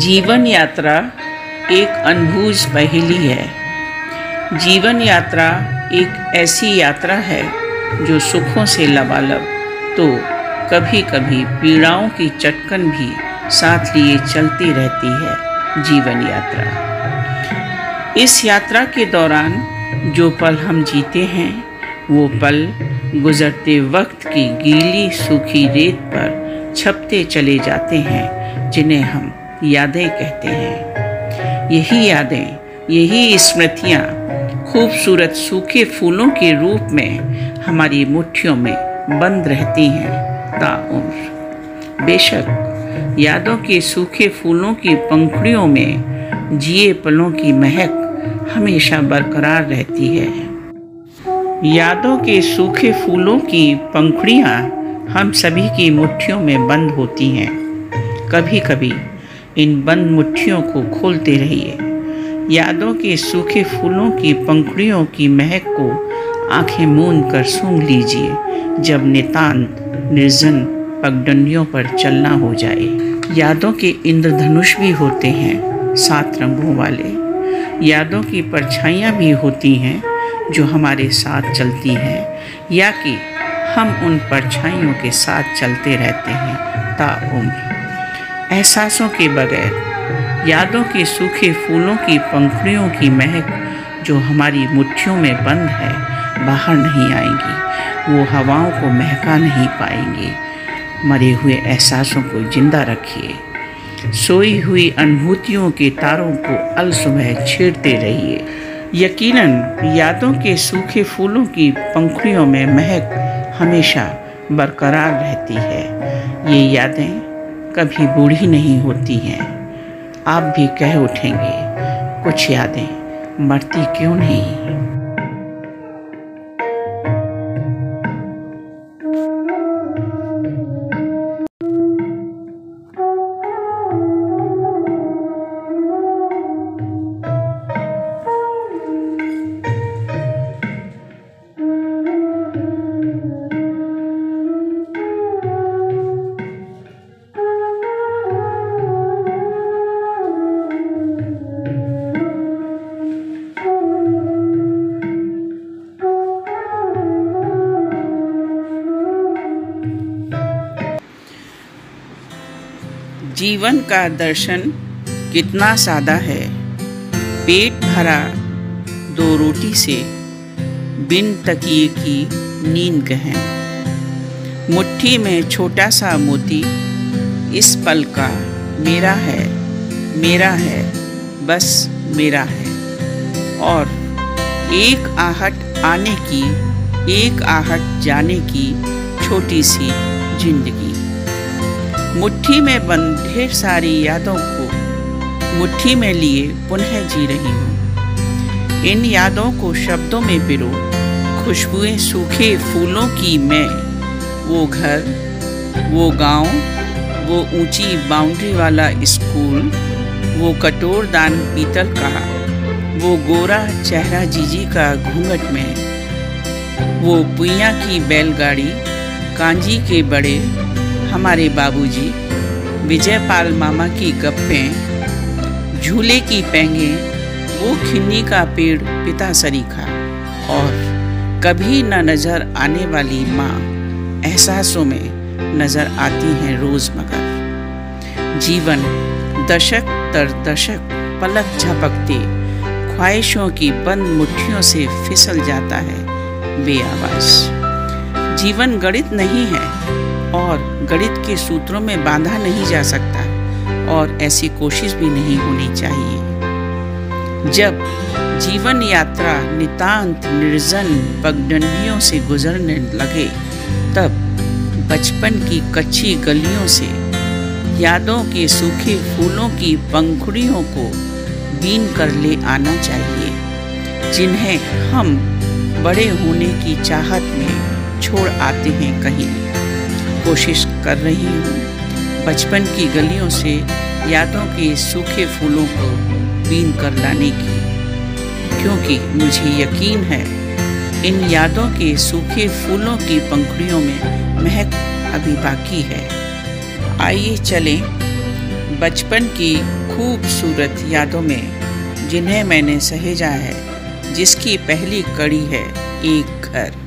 जीवन यात्रा एक अनभूज पहेली है। जीवन यात्रा एक ऐसी यात्रा है जो सुखों से लबालब तो कभी कभी पीड़ाओं की चटकन भी साथ लिए चलती रहती है जीवन यात्रा। इस यात्रा के दौरान जो पल हम जीते हैं, वो पल गुजरते वक्त की गीली सूखी रेत पर छपते चले जाते हैं, जिन्हें हम यादें कहते हैं। यही यादें, यही स्मृतियाँ खूबसूरत सूखे फूलों के रूप में हमारी मुट्ठियों में बंद रहती हैं ताउम्र बेशक यादों के सूखे फूलों की पंखुड़ियों में जिए पलों की महक हमेशा बरकरार रहती है। यादों के सूखे फूलों की पंखुड़ियाँ हम सभी की मुट्ठियों में बंद होती हैं। कभी कभी इन बंद मुट्ठियों को खोलते रहिए। यादों के सूखे फूलों की पंखुड़ियों की महक को आँखें मूंद कर सूंघ लीजिए, जब नितांत निर्जन पगडंडियों पर चलना हो जाए। यादों के इंद्रधनुष भी होते हैं, सात रंगों वाले। यादों की परछाइयाँ भी होती हैं, जो हमारे साथ चलती हैं, या कि हम उन परछाइयों के साथ चलते रहते हैं ताउम्र एहसासों के बगैर, यादों के सूखे फूलों की पंखुड़ियों की महक जो हमारी मुट्ठियों में बंद है, बाहर नहीं आएँगी। वो हवाओं को महका नहीं पाएँगी। मरे हुए एहसासों को ज़िंदा रखिए। सोई हुई अनुभूतियों के तारों को अल सुबह छेड़ते रहिए। यकीनन, यादों के सूखे फूलों की पंखुड़ियों में महक हमेशा बरकरार रहती है। ये यादें कभी बूढ़ी नहीं होती हैं। आप भी कह उठेंगे कुछ यादें मरती क्यों नहीं? जीवन का दर्शन कितना सादा है। पेट भरा दो रोटी से बिन तकिए की नींद गहन। मुट्ठी में छोटा सा मोती, इस पल का मेरा है मेरा है, बस मेरा है। और एक आहट आने की, एक आहट जाने की छोटी सी ज़िंदगी। मुट्ठी में बंद ढेर सारी यादों को मुट्ठी में लिए पुनः जी रही हूँ। इन यादों को शब्दों में पिरो, खुशबुएँ सूखे फूलों की मैं। वो घर, वो गाँव, वो ऊँची बाउंड्री वाला स्कूल, वो कटोर दान पीतल का, वो गोरा चेहरा जीजी का घूंघट में, वो पुइया की बैलगाड़ी, कांजी के बड़े हमारे बाबूजी, विजयपाल मामा की गप्पें, झूले की पेंगे, वो खिन्नी का पेड़, पिता सरीखा। और कभी न नज़र आने वाली माँ एहसासों में नज़र आती हैं रोज मगर। जीवन दशक दर दशक पलक झपकते, ख्वाहिशों की बंद मुट्ठियों से फिसल जाता है बेआवाज। जीवन गणित नहीं है और गणित के सूत्रों में बांधा नहीं जा सकता और ऐसी कोशिश भी नहीं होनी चाहिए। जब जीवन यात्रा नितांत निर्जन पगडंडियों से गुजरने लगे, तब बचपन की कच्ची गलियों से यादों के सूखे फूलों की पंखुड़ियों को बीन कर ले आना चाहिए, जिन्हें हम बड़े होने की चाहत में छोड़ आते हैं कहीं। कोशिश कर रही हूँ। बचपन की गलियों से यादों के सूखे फूलों को बीन कर लाने की। क्योंकि मुझे यकीन है, इन यादों के सूखे फूलों की पंखुड़ियों में महक अभी बाकी है। आइए चलें बचपन की खूबसूरत यादों में, जिन्हें मैंने सहेजा है, जिसकी पहली कड़ी है एक घर।